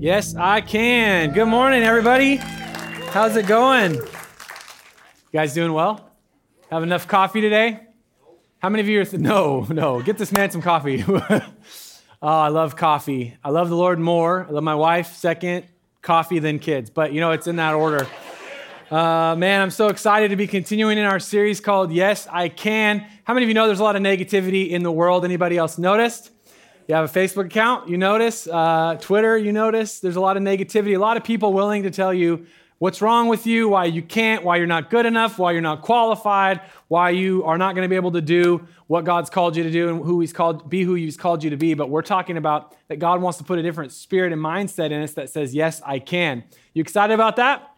Yes, I can. Good morning, everybody. How's it going? You guys doing well? Have enough coffee today? How many of you are, th- no, no, get this man some coffee. oh, I love coffee. I love the Lord more. I love my wife second, coffee, then kids. But you know, it's in that order. Uh, man, I'm so excited to be continuing in our series called Yes, I Can. How many of you know there's a lot of negativity in the world? Anybody else noticed? You have a Facebook account, you notice. Uh, Twitter, you notice. There's a lot of negativity, a lot of people willing to tell you what's wrong with you, why you can't, why you're not good enough, why you're not qualified, why you are not going to be able to do what God's called you to do and who He's called, be who He's called you to be. But we're talking about that God wants to put a different spirit and mindset in us that says, Yes, I can. You excited about that?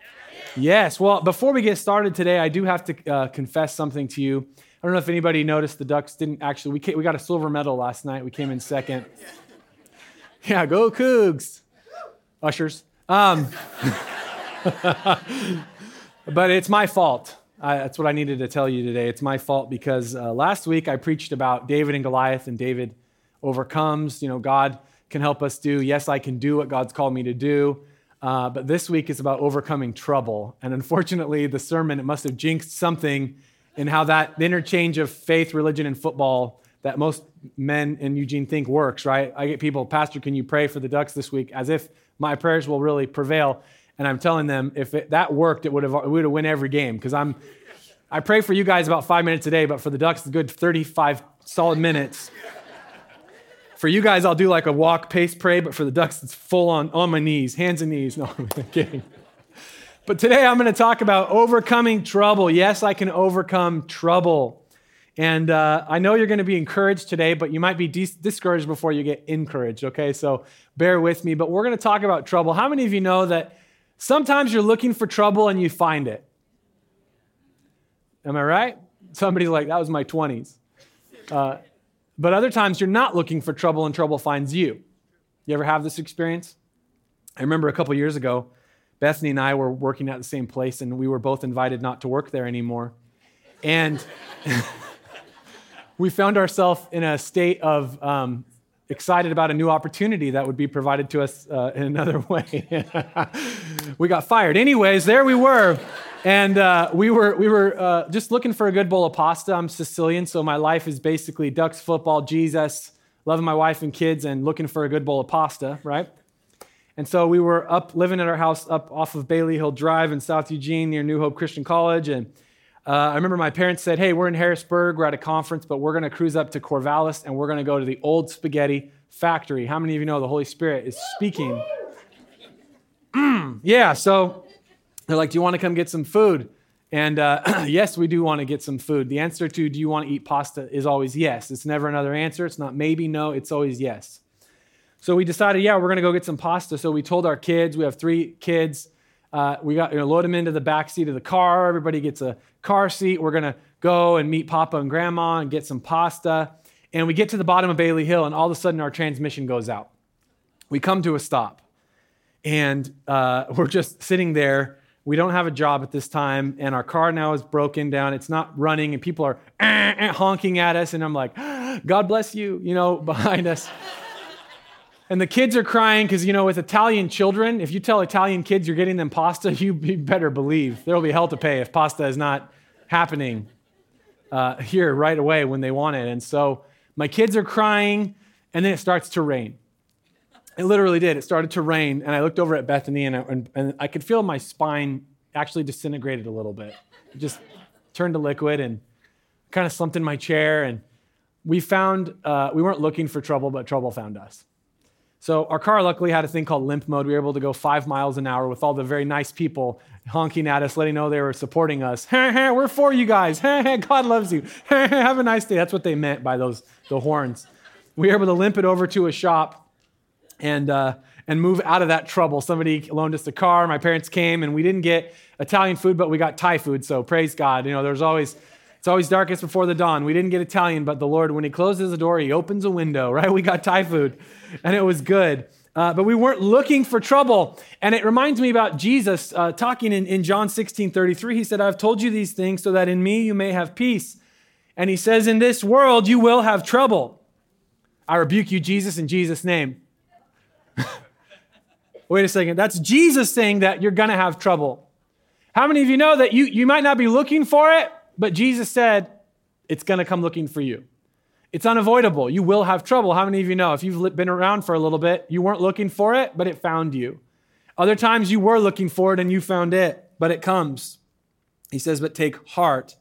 Yes. Well, before we get started today, I do have to uh, confess something to you. I don't know if anybody noticed the Ducks didn't actually, we, came, we got a silver medal last night. We came in second. Yeah, go Cougs. Ushers. Um, but it's my fault. I, that's what I needed to tell you today. It's my fault because uh, last week I preached about David and Goliath, and David overcomes. You know, God can help us do. Yes, I can do what God's called me to do. Uh, but this week is about overcoming trouble. And unfortunately, the sermon, it must have jinxed something in how that interchange of faith, religion, and football that most men in Eugene think works, right? I get people, Pastor, can you pray for the Ducks this week? As if my prayers will really prevail. And I'm telling them, if it, that worked, it would have, it would have win every game. Because I'm, I pray for you guys about five minutes a day, but for the Ducks, a good 35 solid minutes. For you guys, I'll do like a walk, pace, pray, but for the Ducks, it's full on, on my knees, hands and knees. No, I'm kidding. But today I'm going to talk about overcoming trouble. Yes, I can overcome trouble. And uh, I know you're going to be encouraged today, but you might be dis- discouraged before you get encouraged, okay? So bear with me. But we're going to talk about trouble. How many of you know that sometimes you're looking for trouble and you find it? Am I right? Somebody's like, that was my 20s. Uh, but other times you're not looking for trouble and trouble finds you. You ever have this experience? I remember a couple years ago, Bethany and I were working at the same place, and we were both invited not to work there anymore. And we found ourselves in a state of um, excited about a new opportunity that would be provided to us uh, in another way. we got fired. Anyways, there we were. And uh, we were, we were uh, just looking for a good bowl of pasta. I'm Sicilian, so my life is basically ducks, football, Jesus, loving my wife and kids, and looking for a good bowl of pasta, right? And so we were up living at our house up off of Bailey Hill Drive in South Eugene near New Hope Christian College. And uh, I remember my parents said, Hey, we're in Harrisburg, we're at a conference, but we're going to cruise up to Corvallis and we're going to go to the old spaghetti factory. How many of you know the Holy Spirit is speaking? Mm, yeah, so they're like, Do you want to come get some food? And uh, yes, we do want to get some food. The answer to do you want to eat pasta is always yes. It's never another answer. It's not maybe, no, it's always yes. So we decided, yeah, we're going to go get some pasta. So we told our kids, we have three kids, uh, we got you know, load them into the back seat of the car. Everybody gets a car seat. We're going to go and meet Papa and Grandma and get some pasta. And we get to the bottom of Bailey Hill, and all of a sudden our transmission goes out. We come to a stop, and uh, we're just sitting there we don't have a job at this time, and our car now is broken down. It's not running, and people are honking at us. And I'm like, God bless you, you know, behind us. And the kids are crying because, you know, with Italian children, if you tell Italian kids you're getting them pasta, you, better believe there will be hell to pay if pasta is not happening uh, here right away when they want it. And so my kids are crying, and then it starts to rain. It literally did. It started to rain, and I looked over at Bethany, and I, and, and I could feel my spine actually disintegrated a little bit. It just turned to liquid, and kind of slumped in my chair. And we found uh, we weren't looking for trouble, but trouble found us. So our car luckily had a thing called limp mode. We were able to go five miles an hour with all the very nice people honking at us, letting know they were supporting us. Hey, hey, we're for you guys. God loves you. Have a nice day. That's what they meant by those the horns. We were able to limp it over to a shop and, uh, and move out of that trouble. Somebody loaned us a car. My parents came, and we didn't get Italian food, but we got Thai food. So praise God. You know, there's always it's always darkest before the dawn. We didn't get Italian, but the Lord, when He closes the door, He opens a window. Right? We got Thai food, and it was good. Uh, but we weren't looking for trouble. And it reminds me about Jesus uh, talking in, in John 16 33. He said, I've told you these things so that in me you may have peace. And he says, In this world you will have trouble. I rebuke you, Jesus, in Jesus' name. Wait a second. That's Jesus saying that you're going to have trouble. How many of you know that you, you might not be looking for it, but Jesus said it's going to come looking for you? It's unavoidable. You will have trouble. How many of you know if you've been around for a little bit, you weren't looking for it, but it found you? Other times you were looking for it and you found it, but it comes. He says, But take heart,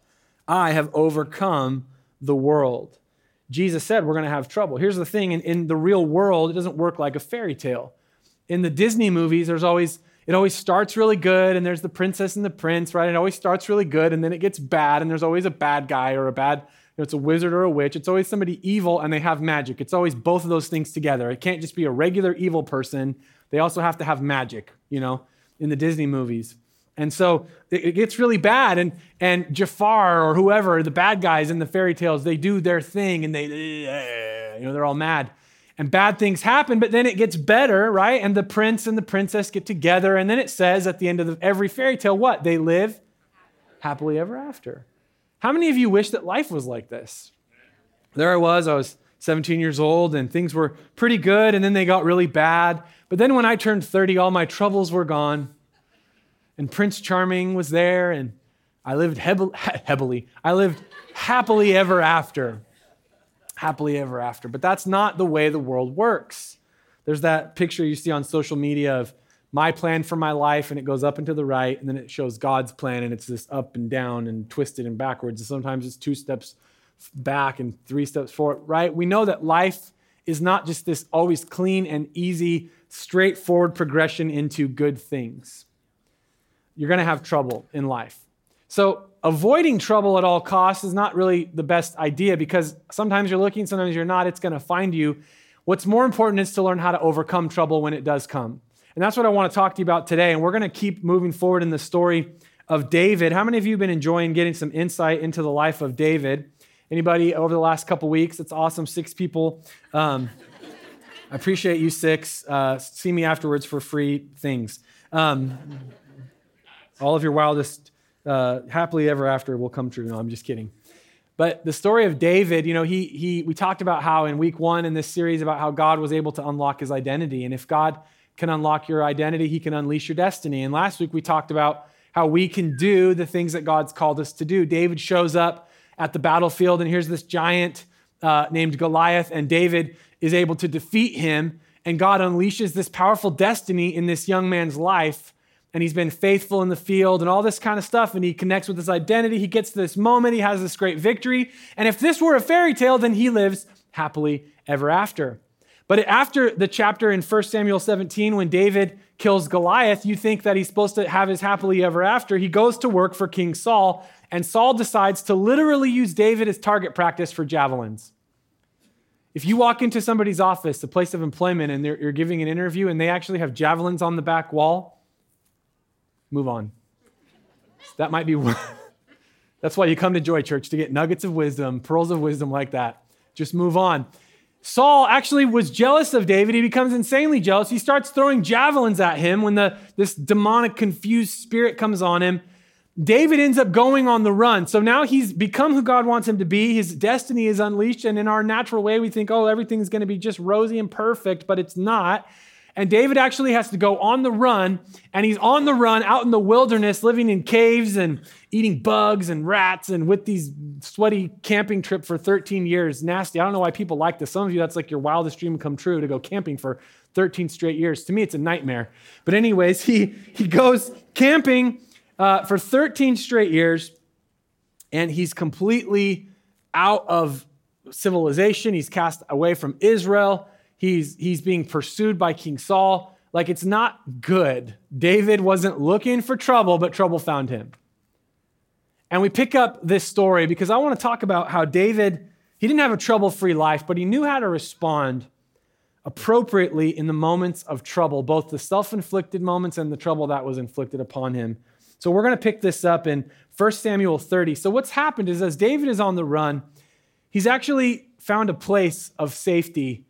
I have overcome the world. Jesus said we're going to have trouble. Here's the thing in, in the real world, it doesn't work like a fairy tale. In the Disney movies, there's always it always starts really good and there's the princess and the prince, right? It always starts really good and then it gets bad and there's always a bad guy or a bad, you know, it's a wizard or a witch. It's always somebody evil and they have magic. It's always both of those things together. It can't just be a regular evil person. They also have to have magic, you know, in the Disney movies. And so it gets really bad. And, and Jafar or whoever, the bad guys in the fairy tales, they do their thing and they, you know, they're all mad and bad things happen, but then it gets better, right? And the prince and the princess get together. And then it says at the end of every fairy tale, what? They live happily ever after. How many of you wish that life was like this? There I was, I was 17 years old, and things were pretty good, and then they got really bad. But then when I turned 30, all my troubles were gone, and Prince Charming was there, and I lived heavily, I lived happily ever after happily ever after. But that's not the way the world works. There's that picture you see on social media of my plan for my life, and it goes up and to the right, and then it shows God's plan, and it's this up and down and twisted and backwards. And sometimes it's two steps back and three steps forward, right? We know that life is not just this always clean and easy, straightforward progression into good things. You're going to have trouble in life. So, avoiding trouble at all costs is not really the best idea because sometimes you're looking, sometimes you're not. It's going to find you. What's more important is to learn how to overcome trouble when it does come. And that's what I want to talk to you about today. And we're going to keep moving forward in the story of David. How many of you have been enjoying getting some insight into the life of David? Anybody over the last couple weeks? It's awesome. Six people. Um, I appreciate you six. Uh, see me afterwards for free things. Um, all of your wildest uh, happily ever after will come true. No, I'm just kidding. But the story of David, you know, he, he, we talked about how in week one in this series about how God was able to unlock his identity. And if God can unlock your identity, he can unleash your destiny. And last week we talked about how we can do the things that God's called us to do. David shows up at the battlefield, and here's this giant uh, named Goliath, and David is able to defeat him. And God unleashes this powerful destiny in this young man's life and he's been faithful in the field and all this kind of stuff. And he connects with his identity. He gets to this moment. He has this great victory. And if this were a fairy tale, then he lives happily ever after. But after the chapter in 1 Samuel 17, when David kills Goliath, you think that he's supposed to have his happily ever after. He goes to work for King Saul, and Saul decides to literally use David as target practice for javelins. If you walk into somebody's office, a place of employment, and you're giving an interview, and they actually have javelins on the back wall, Move on. That might be. That's why you come to Joy Church to get nuggets of wisdom, pearls of wisdom like that. Just move on. Saul actually was jealous of David. He becomes insanely jealous. He starts throwing javelins at him when the, this demonic, confused spirit comes on him. David ends up going on the run. So now he's become who God wants him to be. His destiny is unleashed. And in our natural way, we think, oh, everything's going to be just rosy and perfect, but it's not. And David actually has to go on the run, and he's on the run out in the wilderness, living in caves and eating bugs and rats, and with these sweaty camping trip for 13 years. Nasty. I don't know why people like this. Some of you, that's like your wildest dream come true to go camping for 13 straight years. To me, it's a nightmare. But, anyways, he, he goes camping uh, for 13 straight years, and he's completely out of civilization. He's cast away from Israel. He's, he's being pursued by King Saul. Like it's not good. David wasn't looking for trouble, but trouble found him. And we pick up this story because I want to talk about how David, he didn't have a trouble free life, but he knew how to respond appropriately in the moments of trouble, both the self inflicted moments and the trouble that was inflicted upon him. So we're going to pick this up in 1 Samuel 30. So what's happened is as David is on the run, he's actually found a place of safety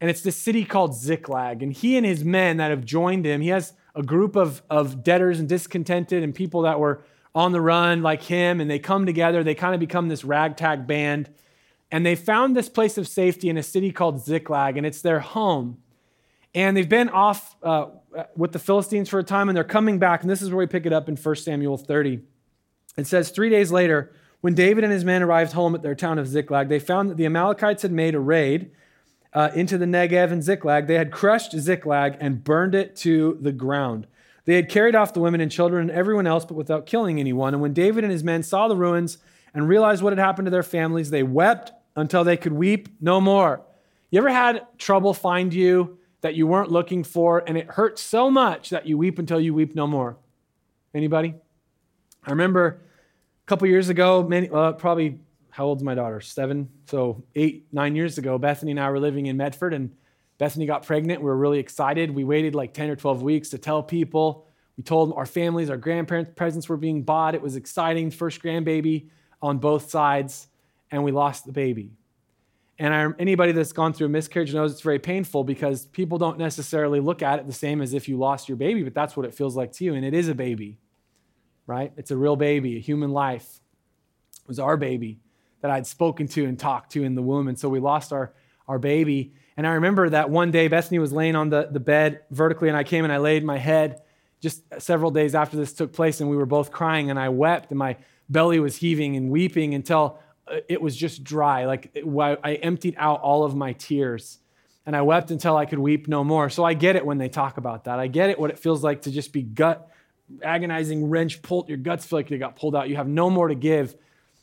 and it's this city called Ziklag. And he and his men that have joined him, he has a group of, of debtors and discontented and people that were on the run like him, and they come together. They kind of become this ragtag band. And they found this place of safety in a city called Ziklag, and it's their home. And they've been off uh, with the Philistines for a time, and they're coming back. And this is where we pick it up in 1 Samuel 30. It says, Three days later, when David and his men arrived home at their town of Ziklag, they found that the Amalekites had made a raid uh, into the Negev and Ziklag. They had crushed Ziklag and burned it to the ground. They had carried off the women and children and everyone else, but without killing anyone. And when David and his men saw the ruins and realized what had happened to their families, they wept until they could weep no more. You ever had trouble find you that you weren't looking for, and it hurt so much that you weep until you weep no more? Anybody? I remember a couple years ago, many, uh, probably how old's my daughter? Seven. So eight, nine years ago, Bethany and I were living in Medford, and Bethany got pregnant. We were really excited. We waited like 10 or 12 weeks to tell people. We told our families, our grandparents' presents were being bought. It was exciting. First grandbaby on both sides, and we lost the baby. And I, anybody that's gone through a miscarriage knows it's very painful because people don't necessarily look at it the same as if you lost your baby, but that's what it feels like to you. And it is a baby, right? It's a real baby, a human life. It was our baby that I'd spoken to and talked to in the womb. And so we lost our, our baby. And I remember that one day Bethany was laying on the, the bed vertically, and I came and I laid my head just several days after this took place, and we were both crying, and I wept, and my belly was heaving and weeping until uh, it was just dry. Like I emptied out all of my tears. And I wept until I could weep no more. So I get it when they talk about that. I get it what it feels like to just be gut, agonizing wrench pulled. Your guts feel like they got pulled out. You have no more to give.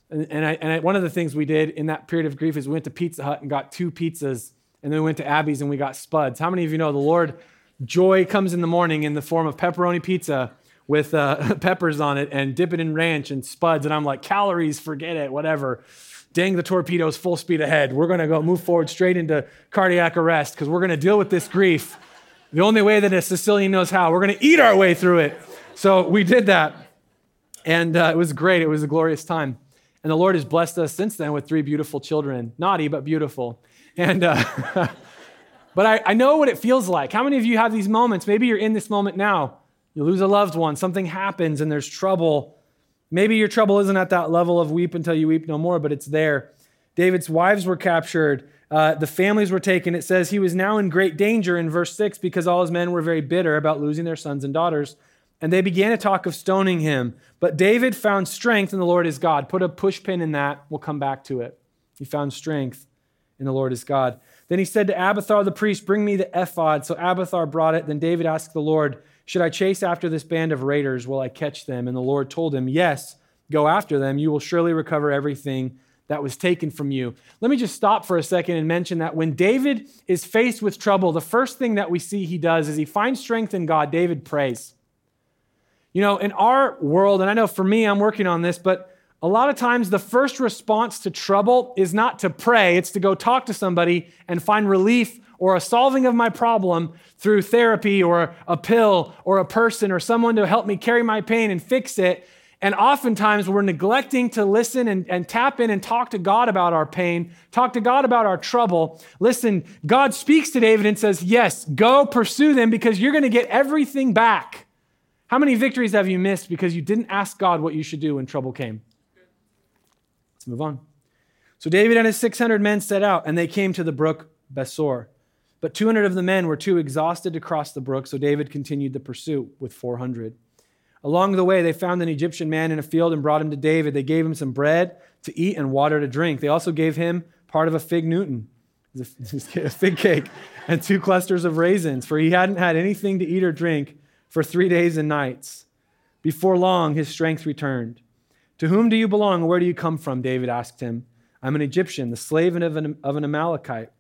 And, and, I, and I, one of the things we did in that period of grief is we went to Pizza Hut and got two pizzas, and then we went to Abby's and we got spuds. How many of you know the Lord joy comes in the morning in the form of pepperoni pizza with uh, peppers on it and dip it in ranch and spuds? And I'm like, calories, forget it, whatever. Dang the torpedoes, full speed ahead. We're going to go move forward straight into cardiac arrest because we're going to deal with this grief the only way that a Sicilian knows how. We're going to eat our way through it. So we did that. And uh, it was great. It was a glorious time. And the Lord has blessed us since then with three beautiful children. Naughty, but beautiful. And, uh, but I, I know what it feels like. How many of you have these moments? Maybe you're in this moment now. You lose a loved one, something happens, and there's trouble. Maybe your trouble isn't at that level of weep until you weep no more, but it's there. David's wives were captured. Uh, the families were taken. It says he was now in great danger in verse 6 because all his men were very bitter about losing their sons and daughters and they began to talk of stoning him. But David found strength in the Lord his God. Put a push pin in that. We'll come back to it. He found strength in the Lord his God. Then he said to Abiathar the priest, Bring me the ephod. So Abiathar brought it. Then David asked the Lord, Should I chase after this band of raiders? Will I catch them? And the Lord told him, Yes, go after them. You will surely recover everything that was taken from you. Let me just stop for a second and mention that when David is faced with trouble, the first thing that we see he does is he finds strength in God. David prays. You know, in our world, and I know for me, I'm working on this, but a lot of times the first response to trouble is not to pray, it's to go talk to somebody and find relief or a solving of my problem through therapy or a pill or a person or someone to help me carry my pain and fix it. And oftentimes we're neglecting to listen and, and, tap in and talk to God about our pain, talk to God about our trouble. Listen, God speaks to David and says, Yes, go pursue them because you're going to get everything back. How many victories have you missed because you didn't ask God what you should do when trouble came? Let's move on. So David and his 600 men set out, and they came to the brook Besor. But 200 of the men were too exhausted to cross the brook, so David continued the pursuit with 400. Along the way, they found an Egyptian man in a field and brought him to David. They gave him some bread to eat and water to drink. They also gave him part of a fig Newton, a fig cake, and two clusters of raisins, for he hadn't had anything to eat or drink for three days and nights. Before long, his strength returned. To whom do you belong and where do you come from? David asked him. I'm an Egyptian, the slave of an, of an Amalekite.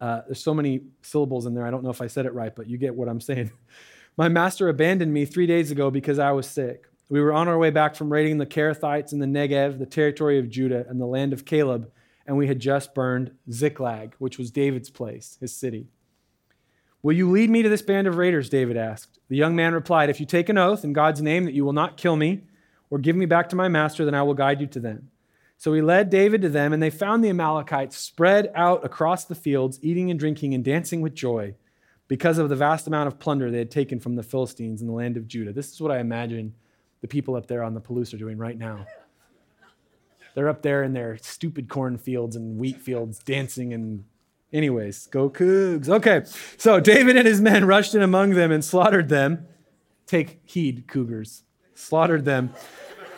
Uh, there's so many syllables in there. I don't know if I said it right, but you get what I'm saying. My master abandoned me three days ago because I was sick. We were on our way back from raiding the Kerethites in the Negev, the territory of Judah, and the land of Caleb, and we had just burned Ziklag, which was David's place, his city. Will you lead me to this band of raiders? David asked. The young man replied, If you take an oath in God's name that you will not kill me or give me back to my master, then I will guide you to them. So he led David to them, and they found the Amalekites spread out across the fields, eating and drinking and dancing with joy because of the vast amount of plunder they had taken from the Philistines in the land of Judah. This is what I imagine the people up there on the Palouse are doing right now. They're up there in their stupid cornfields and wheat fields dancing and Anyways, go Cougs. Okay, so David and his men rushed in among them and slaughtered them. Take heed, Cougars. Slaughtered them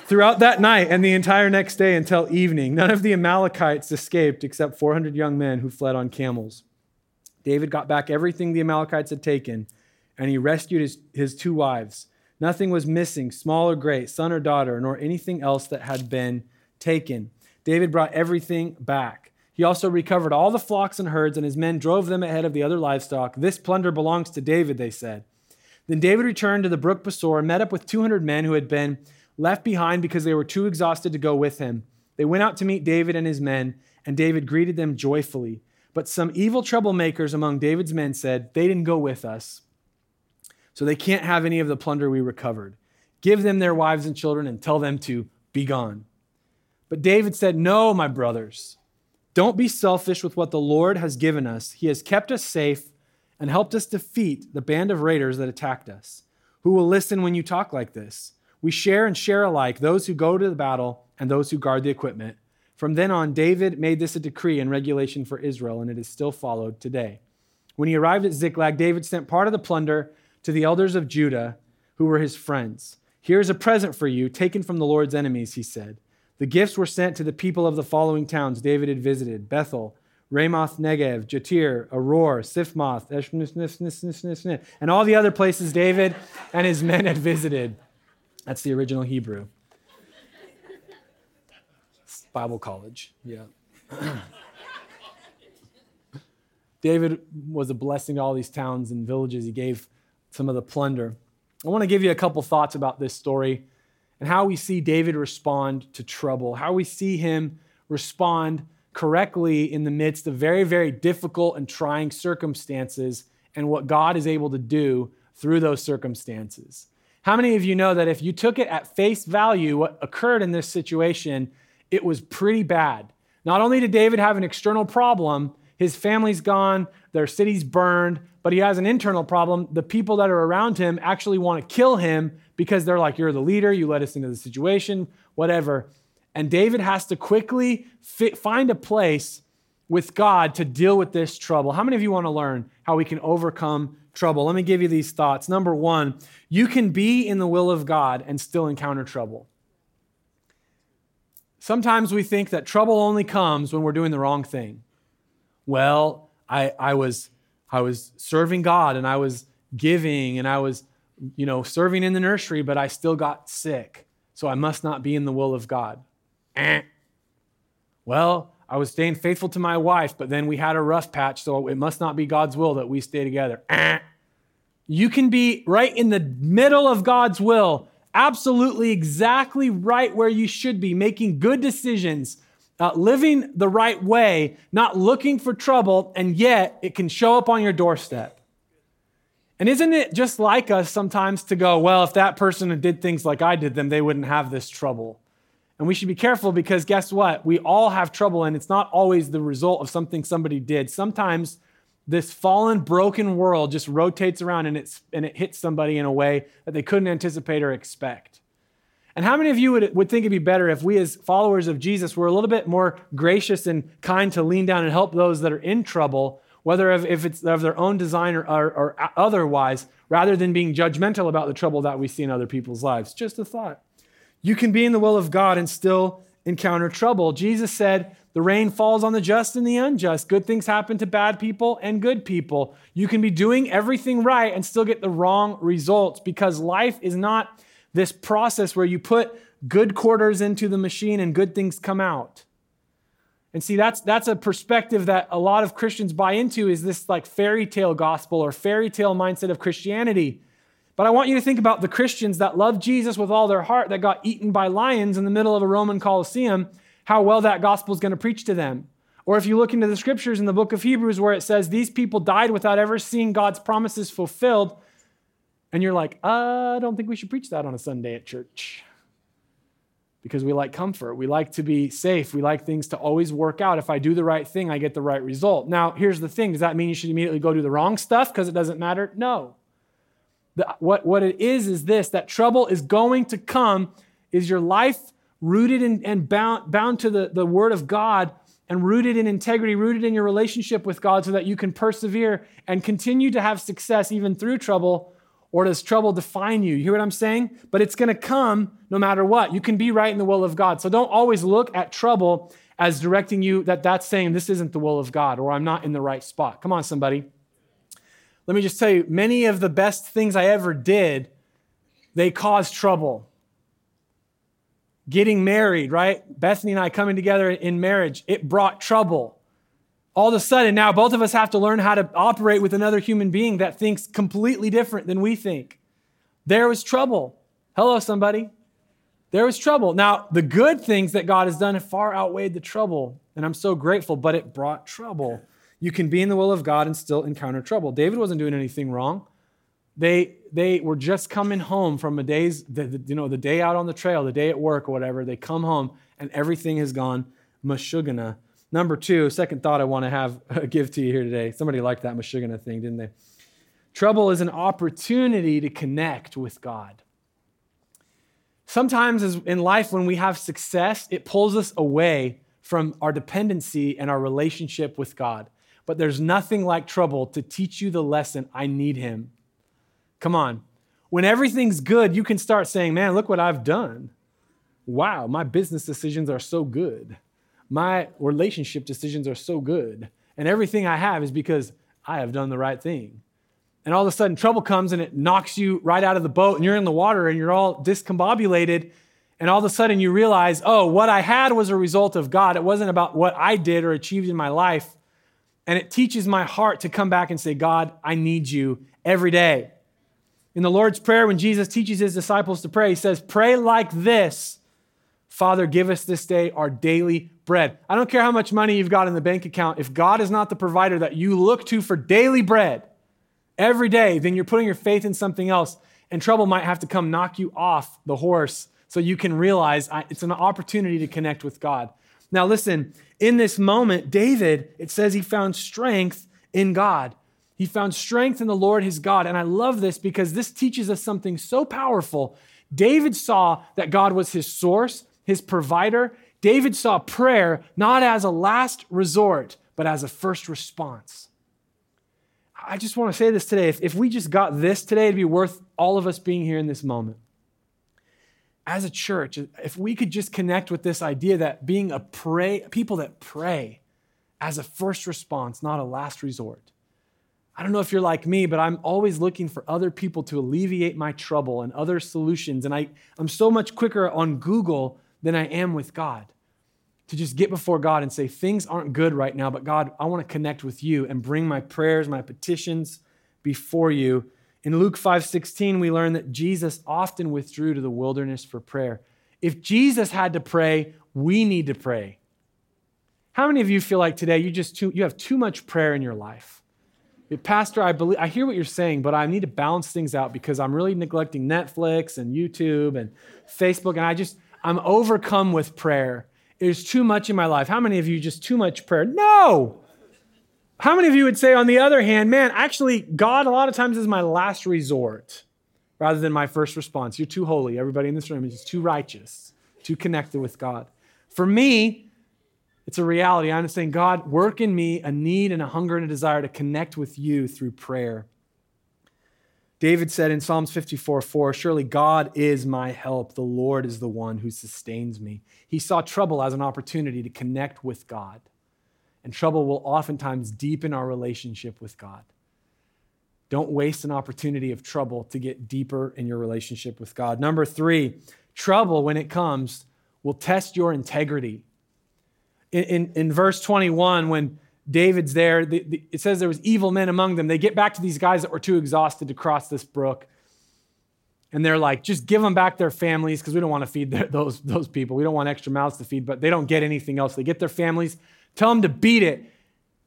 throughout that night and the entire next day until evening. None of the Amalekites escaped except 400 young men who fled on camels. David got back everything the Amalekites had taken, and he rescued his, his two wives. Nothing was missing, small or great, son or daughter, nor anything else that had been taken. David brought everything back. He also recovered all the flocks and herds, and his men drove them ahead of the other livestock. This plunder belongs to David, they said. Then David returned to the brook Besor met up with 200 men who had been left behind because they were too exhausted to go with him. They went out to meet David and his men, and David greeted them joyfully. But some evil troublemakers among David's men said, They didn't go with us, so they can't have any of the plunder we recovered. Give them their wives and children and tell them to be gone. But David said, No, my brothers, don't be selfish with what the Lord has given us. He has kept us safe and helped us defeat the band of raiders that attacked us. Who will listen when you talk like this? We share and share alike, those who go to the battle and those who guard the equipment. From then on, David made this a decree and regulation for Israel, and it is still followed today. When he arrived at Ziklag, David sent part of the plunder to the elders of Judah, who were his friends. Here's a present for you, taken from the Lord's enemies, he said. The gifts were sent to the people of the following towns David had visited Bethel, Ramoth Negev, Jatir, Aroer, Siphmoth, and all the other places David and his men had visited. That's the original Hebrew. Bible college, yeah. David was a blessing to all these towns and villages. He gave some of the plunder. I want to give you a couple thoughts about this story and how we see David respond to trouble, how we see him respond correctly in the midst of very, very difficult and trying circumstances, and what God is able to do through those circumstances. How many of you know that if you took it at face value, what occurred in this situation, it was pretty bad? Not only did David have an external problem, his family's gone, their city's burned, but he has an internal problem. The people that are around him actually want to kill him because they're like, You're the leader, you led us into the situation, whatever. And David has to quickly fit, find a place with God to deal with this trouble. How many of you want to learn how we can overcome trouble. Let me give you these thoughts. Number one, you can be in the will of God and still encounter trouble. Sometimes we think that trouble only comes when we're doing the wrong thing. Well, I, I, was, I was serving God and I was giving and I was, you know, serving in the nursery, but I still got sick. So I must not be in the will of God. Eh. Well, I was staying faithful to my wife, but then we had a rough patch, so it must not be God's will that we stay together. Eh. You can be right in the middle of God's will, absolutely exactly right where you should be, making good decisions, uh, living the right way, not looking for trouble, and yet it can show up on your doorstep. And isn't it just like us sometimes to go, well, if that person did things like I did them, they wouldn't have this trouble? And we should be careful because guess what? We all have trouble, and it's not always the result of something somebody did. Sometimes this fallen, broken world just rotates around and, it's, and it hits somebody in a way that they couldn't anticipate or expect. And how many of you would, would think it'd be better if we, as followers of Jesus, were a little bit more gracious and kind to lean down and help those that are in trouble, whether if it's of their own design or, or, or otherwise, rather than being judgmental about the trouble that we see in other people's lives? Just a thought. You can be in the will of God and still encounter trouble. Jesus said, The rain falls on the just and the unjust. Good things happen to bad people and good people. You can be doing everything right and still get the wrong results because life is not this process where you put good quarters into the machine and good things come out. And see, that's, that's a perspective that a lot of Christians buy into is this like fairy tale gospel or fairy tale mindset of Christianity. But I want you to think about the Christians that love Jesus with all their heart that got eaten by lions in the middle of a Roman Colosseum, how well that gospel is going to preach to them. Or if you look into the scriptures in the book of Hebrews where it says these people died without ever seeing God's promises fulfilled, and you're like, I don't think we should preach that on a Sunday at church. Because we like comfort. We like to be safe. We like things to always work out. If I do the right thing, I get the right result. Now, here's the thing does that mean you should immediately go do the wrong stuff because it doesn't matter? No. The, what, what it is is this that trouble is going to come. Is your life rooted in, and bound, bound to the, the word of God? and rooted in integrity, rooted in your relationship with God so that you can persevere and continue to have success even through trouble? Or does trouble define you? You hear what I'm saying? But it's going to come no matter what. You can be right in the will of God. So don't always look at trouble as directing you that that's saying this isn't the will of God or I'm not in the right spot. Come on, somebody. Let me just tell you, many of the best things I ever did, they caused trouble. Getting married, right? Bethany and I coming together in marriage, it brought trouble. All of a sudden, now both of us have to learn how to operate with another human being that thinks completely different than we think. There was trouble. Hello, somebody. There was trouble. Now, the good things that God has done far outweighed the trouble, and I'm so grateful, but it brought trouble. You can be in the will of God and still encounter trouble. David wasn't doing anything wrong. They, they were just coming home from a day's, the, the, you know, the day out on the trail, the day at work or whatever. They come home and everything has gone mashugana. Number two, second thought I want to have give to you here today. Somebody liked that mashugana thing, didn't they? Trouble is an opportunity to connect with God. Sometimes in life, when we have success, it pulls us away from our dependency and our relationship with God. But there's nothing like trouble to teach you the lesson I need Him. Come on. When everything's good, you can start saying, Man, look what I've done. Wow, my business decisions are so good. My relationship decisions are so good. And everything I have is because I have done the right thing. And all of a sudden trouble comes and it knocks you right out of the boat and you're in the water and you're all discombobulated. And all of a sudden you realize oh what i had was a result of god. It wasn't about what i did or achieved in my life. And it teaches my heart to come back and say god i need you every day. In the lord's prayer when jesus teaches his disciples to pray he says pray like this father give us this day our daily bread i don't care how much money you've got in the bank account if god is not the provider that you look to for daily bread every day, then you're putting your faith in something else, and trouble might have to come knock you off the horse so you can realize it's an opportunity to connect with God. Now, listen, in this moment, David, it says he found strength in God. He found strength in the Lord his God. And I love this because this teaches us something so powerful. David saw that God was his source, his provider. David saw prayer not as a last resort, but as a first response. I just want to say this today. If, if we just got this today, it'd be worth all of us being here in this moment. As a church, if we could just connect with this idea that being a pray, people that pray as a first response, not a last resort. I don't know if you're like me, but I'm always looking for other people to alleviate my trouble and other solutions. And I, I'm so much quicker on Google than I am with God to just get before God and say, Things aren't good right now, but God, I want to connect with you and bring my prayers, my petitions before you. In Luke 5 16, we learn that Jesus often withdrew to the wilderness for prayer. If Jesus had to pray, we need to pray. How many of you feel like today you just too, you have too much prayer in your life? Pastor, I believe I hear what you're saying, but I need to balance things out because I'm really neglecting Netflix and YouTube and Facebook, and I just I'm overcome with prayer. There's too much in my life. How many of you just too much prayer? No. How many of you would say, on the other hand, man, actually, God a lot of times is my last resort rather than my first response? You're too holy. Everybody in this room is too righteous, too connected with God. For me, it's a reality. I'm saying, God, work in me a need and a hunger and a desire to connect with you through prayer. David said in Psalms 54 4, Surely God is my help. The Lord is the one who sustains me. He saw trouble as an opportunity to connect with God. And trouble will oftentimes deepen our relationship with God. Don't waste an opportunity of trouble to get deeper in your relationship with God. Number three, trouble, when it comes, will test your integrity. In, in, in verse 21, when David's there. The, the, it says there was evil men among them. They get back to these guys that were too exhausted to cross this brook. And they're like, just give them back their families because we don't want to feed their, those, those people. We don't want extra mouths to feed, but they don't get anything else. They get their families, tell them to beat it.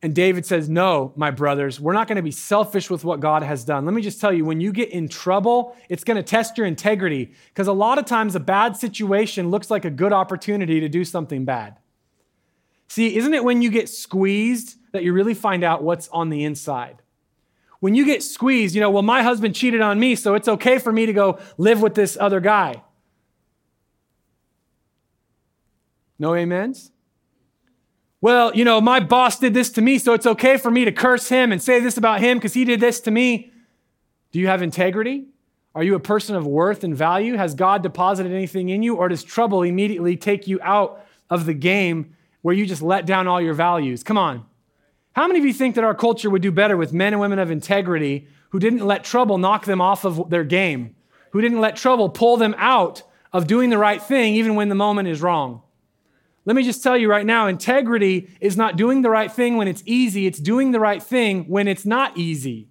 And David says, No, my brothers, we're not going to be selfish with what God has done. Let me just tell you, when you get in trouble, it's going to test your integrity because a lot of times a bad situation looks like a good opportunity to do something bad. See, isn't it when you get squeezed that you really find out what's on the inside? When you get squeezed, you know, well, my husband cheated on me, so it's okay for me to go live with this other guy. No amens? well, you know, my boss did this to me, so it's okay for me to curse him and say this about him because he did this to me. Do you have integrity? Are you a person of worth and value? Has God deposited anything in you, or does trouble immediately take you out of the game where you just let down all your values? Come on. How many of you think that our culture would do better with men and women of integrity who didn't let trouble knock them off of their game, who didn't let trouble pull them out of doing the right thing even when the moment is wrong? Let me just tell you right now integrity is not doing the right thing when it's easy, it's doing the right thing when it's not easy.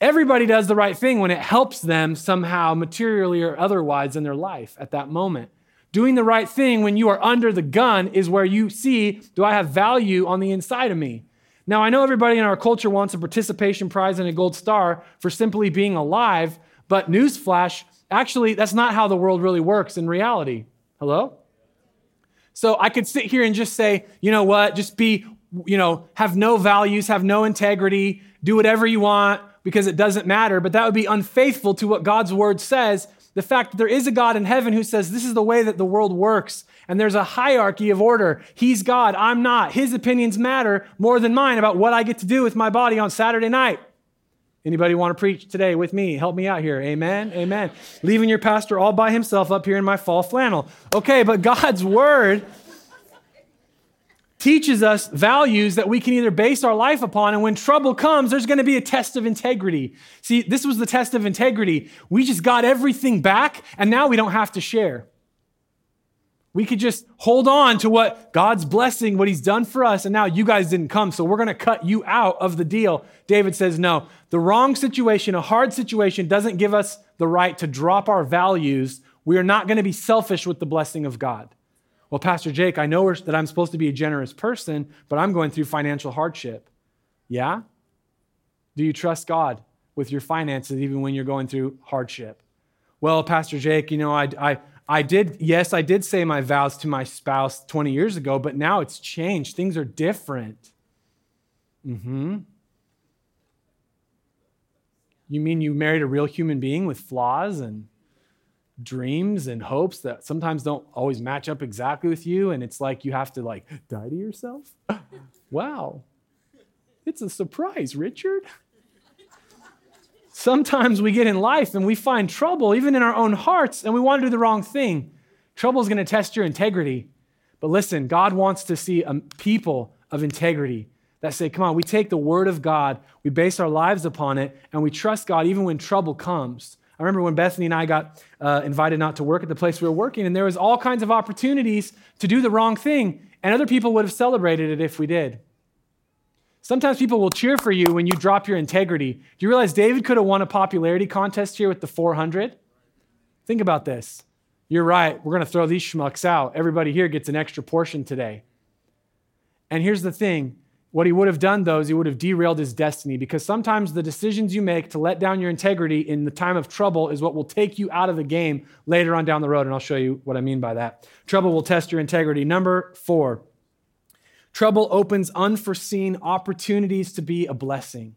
Everybody does the right thing when it helps them somehow, materially or otherwise, in their life at that moment. Doing the right thing when you are under the gun is where you see do I have value on the inside of me? Now, I know everybody in our culture wants a participation prize and a gold star for simply being alive, but newsflash, actually, that's not how the world really works in reality. Hello? So I could sit here and just say, you know what, just be, you know, have no values, have no integrity, do whatever you want because it doesn't matter, but that would be unfaithful to what God's word says. The fact that there is a God in heaven who says this is the way that the world works, and there's a hierarchy of order. He's God, I'm not. His opinions matter more than mine about what I get to do with my body on Saturday night. Anybody want to preach today with me? Help me out here. Amen. Amen. Leaving your pastor all by himself up here in my fall flannel. Okay, but God's word teaches us values that we can either base our life upon. And when trouble comes, there's going to be a test of integrity. See, this was the test of integrity. We just got everything back, and now we don't have to share. We could just hold on to what God's blessing, what He's done for us, and now you guys didn't come, so we're going to cut you out of the deal. David says, No, the wrong situation, a hard situation, doesn't give us the right to drop our values. We are not going to be selfish with the blessing of God. Well, Pastor Jake, I know that I'm supposed to be a generous person, but I'm going through financial hardship. Yeah? Do you trust God with your finances even when you're going through hardship? Well, Pastor Jake, you know, I, I, I did, yes, I did say my vows to my spouse 20 years ago, but now it's changed. Things are different. Mm-hmm. You mean you married a real human being with flaws and dreams and hopes that sometimes don't always match up exactly with you, and it's like you have to like die to yourself? wow. It's a surprise, Richard. Sometimes we get in life and we find trouble, even in our own hearts, and we want to do the wrong thing. Trouble is going to test your integrity. But listen, God wants to see a people of integrity that say, come on, we take the word of God, we base our lives upon it, and we trust God even when trouble comes. I remember when Bethany and I got uh, invited not to work at the place we were working, and there was all kinds of opportunities to do the wrong thing, and other people would have celebrated it if we did. Sometimes people will cheer for you when you drop your integrity. Do you realize David could have won a popularity contest here with the 400? Think about this. You're right. We're going to throw these schmucks out. Everybody here gets an extra portion today. And here's the thing what he would have done, though, is he would have derailed his destiny because sometimes the decisions you make to let down your integrity in the time of trouble is what will take you out of the game later on down the road. And I'll show you what I mean by that. Trouble will test your integrity. Number four, Trouble opens unforeseen opportunities to be a blessing.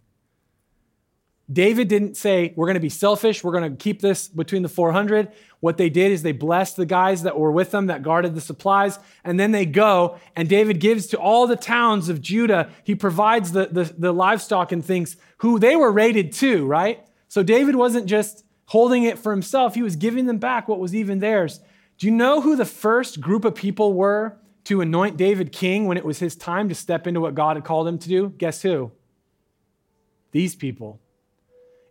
David didn't say, We're going to be selfish. We're going to keep this between the 400. What they did is they blessed the guys that were with them, that guarded the supplies, and then they go. And David gives to all the towns of Judah, he provides the, the, the livestock and things who they were raided too, right? So David wasn't just holding it for himself, he was giving them back what was even theirs. Do you know who the first group of people were to anoint David king when it was his time to step into what God had called him to do? Guess who? These people.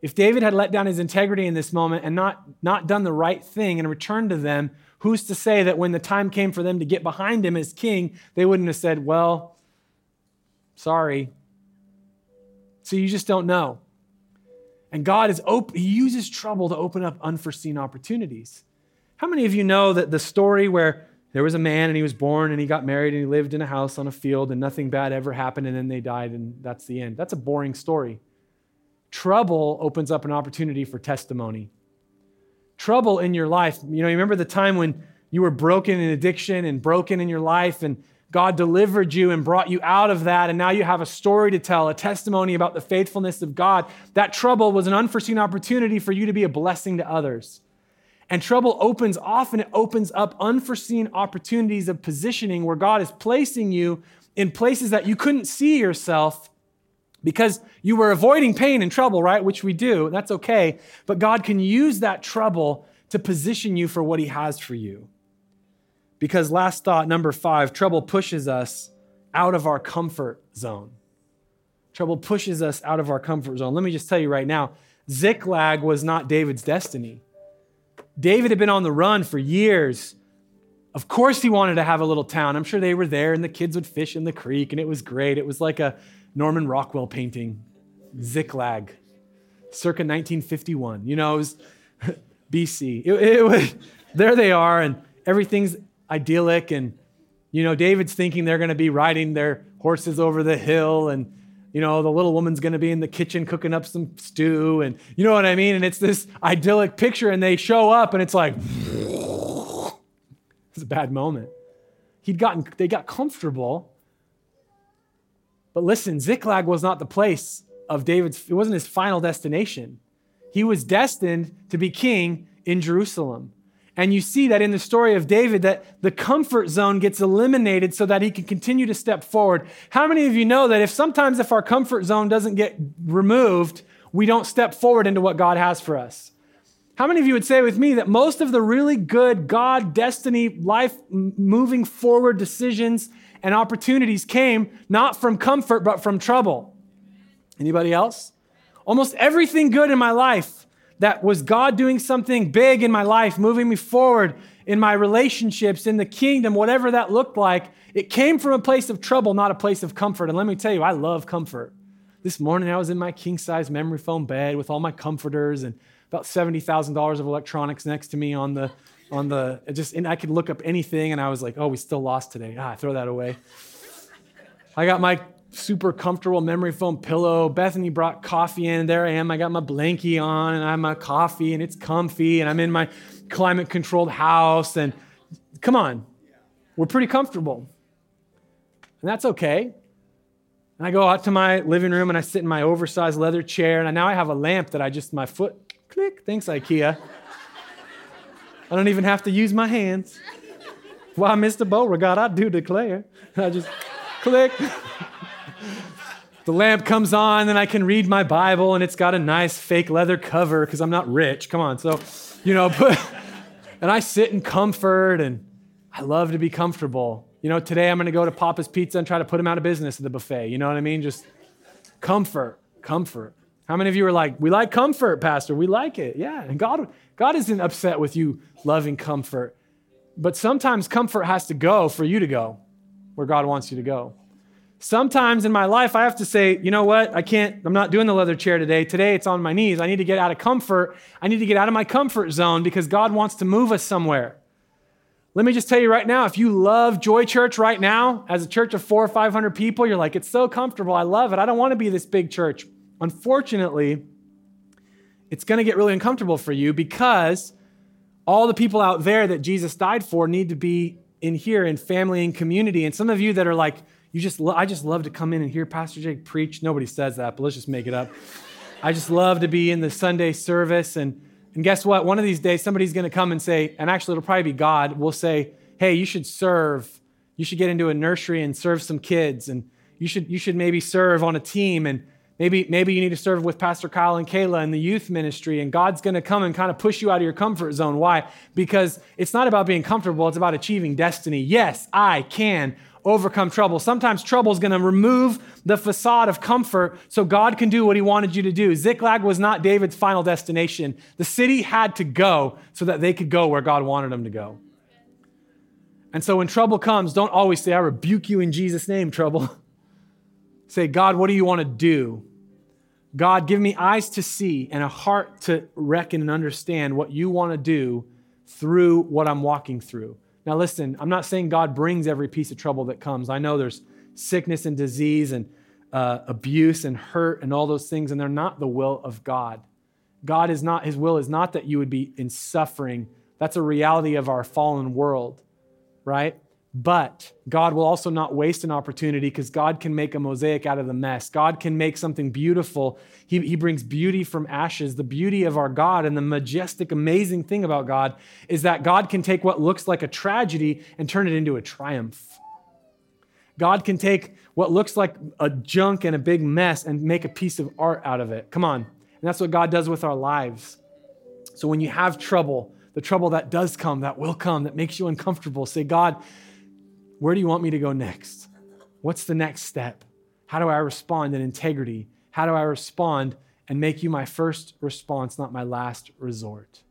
If David had let down his integrity in this moment and not, not done the right thing and returned to them, who's to say that when the time came for them to get behind him as king, they wouldn't have said, Well, sorry. So you just don't know. And God is open, He uses trouble to open up unforeseen opportunities. How many of you know that the story where there was a man and he was born and he got married and he lived in a house on a field and nothing bad ever happened and then they died and that's the end. That's a boring story. Trouble opens up an opportunity for testimony. Trouble in your life, you know, you remember the time when you were broken in addiction and broken in your life and God delivered you and brought you out of that, and now you have a story to tell, a testimony about the faithfulness of God. That trouble was an unforeseen opportunity for you to be a blessing to others. And trouble opens, often it opens up unforeseen opportunities of positioning where God is placing you in places that you couldn't see yourself because you were avoiding pain and trouble, right? Which we do. That's okay. But God can use that trouble to position you for what He has for you. Because last thought, number five, trouble pushes us out of our comfort zone. Trouble pushes us out of our comfort zone. Let me just tell you right now Ziklag was not David's destiny. David had been on the run for years. Of course, he wanted to have a little town. I'm sure they were there and the kids would fish in the creek and it was great. It was like a Norman Rockwell painting, Ziklag, circa 1951. You know, it was BC. It, it was, there they are, and everything's idyllic. And, you know, David's thinking they're going to be riding their horses over the hill and you know, the little woman's going to be in the kitchen cooking up some stew, and you know what I mean? And it's this idyllic picture, and they show up, and it's like, it's a bad moment. He'd gotten, they got comfortable. But listen, Ziklag was not the place of David's, it wasn't his final destination. He was destined to be king in Jerusalem. And you see that in the story of David that the comfort zone gets eliminated so that he can continue to step forward. How many of you know that if sometimes if our comfort zone doesn't get removed, we don't step forward into what God has for us? How many of you would say with me that most of the really good God, destiny, life moving forward decisions and opportunities came not from comfort but from trouble? Anybody else? Almost everything good in my life that was God doing something big in my life, moving me forward in my relationships, in the kingdom, whatever that looked like, it came from a place of trouble, not a place of comfort. And let me tell you, I love comfort. This morning I was in my king size memory foam bed with all my comforters and about $70,000 of electronics next to me on the, on the, just, and I could look up anything and I was like, oh, we still lost today. Ah, throw that away. I got my super comfortable memory foam pillow. Bethany brought coffee in. There I am. I got my blankie on and I have my coffee and it's comfy and I'm in my climate controlled house. And come on, we're pretty comfortable. And that's okay. And I go out to my living room and I sit in my oversized leather chair. And now I have a lamp that I just, my foot, click, thanks, IKEA. I don't even have to use my hands. Why, Mr. Beauregard, I do declare. I just click the lamp comes on, and I can read my Bible, and it's got a nice fake leather cover because I'm not rich. Come on. So, you know, but, and I sit in comfort, and I love to be comfortable. You know, today I'm going to go to Papa's Pizza and try to put him out of business at the buffet. You know what I mean? Just comfort, comfort. How many of you are like, we like comfort, Pastor? We like it. Yeah. And God, God isn't upset with you loving comfort. But sometimes comfort has to go for you to go where God wants you to go. Sometimes in my life, I have to say, you know what? I can't, I'm not doing the leather chair today. Today it's on my knees. I need to get out of comfort. I need to get out of my comfort zone because God wants to move us somewhere. Let me just tell you right now if you love Joy Church right now, as a church of four or 500 people, you're like, it's so comfortable. I love it. I don't want to be this big church. Unfortunately, it's going to get really uncomfortable for you because all the people out there that Jesus died for need to be in here in family and community. And some of you that are like, you just, lo- I just love to come in and hear Pastor Jake preach. Nobody says that, but let's just make it up. I just love to be in the Sunday service. And, and guess what? One of these days, somebody's going to come and say, and actually, it'll probably be God, will say, hey, you should serve. You should get into a nursery and serve some kids. And you should, you should maybe serve on a team. And maybe, maybe you need to serve with Pastor Kyle and Kayla in the youth ministry. And God's going to come and kind of push you out of your comfort zone. Why? Because it's not about being comfortable, it's about achieving destiny. Yes, I can overcome trouble. Sometimes trouble is going to remove the facade of comfort so God can do what he wanted you to do. Ziklag was not David's final destination. The city had to go so that they could go where God wanted them to go. And so when trouble comes, don't always say, I rebuke you in Jesus' name, trouble. say, God, what do you want to do? God, give me eyes to see and a heart to reckon and understand what you want to do through what I'm walking through. Now, listen, I'm not saying God brings every piece of trouble that comes. I know there's sickness and disease and uh, abuse and hurt and all those things, and they're not the will of God. God is not, His will is not that you would be in suffering. That's a reality of our fallen world, right? But God will also not waste an opportunity because God can make a mosaic out of the mess. God can make something beautiful. He, he brings beauty from ashes. The beauty of our God and the majestic, amazing thing about God is that God can take what looks like a tragedy and turn it into a triumph. God can take what looks like a junk and a big mess and make a piece of art out of it. Come on. And that's what God does with our lives. So when you have trouble, the trouble that does come, that will come, that makes you uncomfortable, say, God, where do you want me to go next? What's the next step? How do I respond in integrity? How do I respond and make you my first response, not my last resort?